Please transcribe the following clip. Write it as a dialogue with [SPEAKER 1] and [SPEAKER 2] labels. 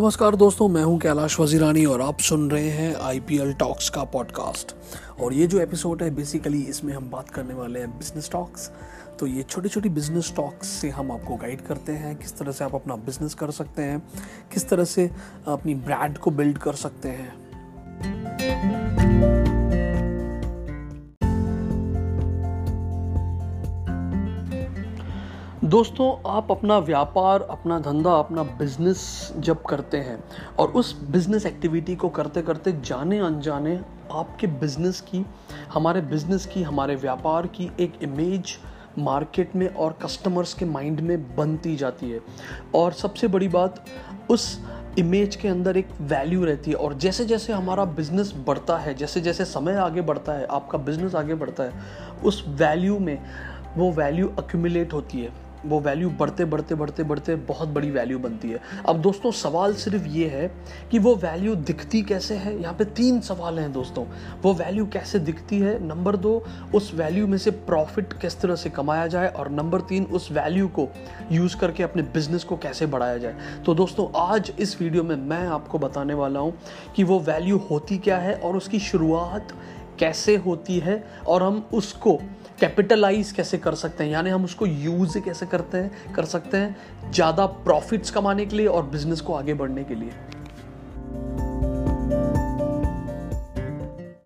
[SPEAKER 1] नमस्कार दोस्तों, मैं हूँ कैलाश वजीरानी और आप सुन रहे हैं आईपीएल टॉक्स का पॉडकास्ट और ये जो एपिसोड है बेसिकली इसमें हम बात करने वाले हैं बिज़नेस टॉक्स तो ये छोटी छोटी बिज़नेस टॉक्स से हम आपको गाइड करते हैं, किस तरह से आप अपना बिज़नेस कर सकते हैं, किस तरह से अपनी ब्रांड को बिल्ड कर सकते हैं। दोस्तों, आप अपना व्यापार, अपना धंधा, अपना बिज़नेस जब करते हैं और उस बिज़नेस एक्टिविटी को करते करते जाने अनजाने आपके बिज़नेस की, हमारे बिज़नेस की, हमारे व्यापार की एक इमेज मार्केट में और कस्टमर्स के माइंड में बनती जाती है। और सबसे बड़ी बात, उस इमेज के अंदर एक वैल्यू रहती है और जैसे जैसे हमारा बिज़नेस बढ़ता है जैसे जैसे समय आगे बढ़ता है, आपका बिज़नेस आगे बढ़ता है, उस वैल्यू में वो वैल्यू अक्यूमुलेट होती है। वो वैल्यू बढ़ते बढ़ते बढ़ते बढ़ते बहुत बड़ी वैल्यू बनती है। अब दोस्तों, सवाल सिर्फ़ ये है कि वो वैल्यू दिखती कैसे है? यहाँ पे तीन सवाल हैं दोस्तों। वो वैल्यू कैसे दिखती है? नंबर दो, उस वैल्यू में से प्रॉफिट किस तरह से कमाया जाए? और नंबर तीन, उस वैल्यू को यूज़ करके अपने बिज़नेस को कैसे बढ़ाया जाए? तो दोस्तों, आज इस वीडियो में मैं आपको बताने वाला हूँ कि वो वैल्यू होती क्या है और उसकी शुरुआत कैसे होती है और हम उसको कैपिटलाइज कैसे कर सकते हैं? यानी हम उसको यूज़ कैसे करते हैं, कर सकते हैं ज़्यादा प्रॉफिट्स कमाने के लिए और बिज़नेस को आगे बढ़ने के लिए।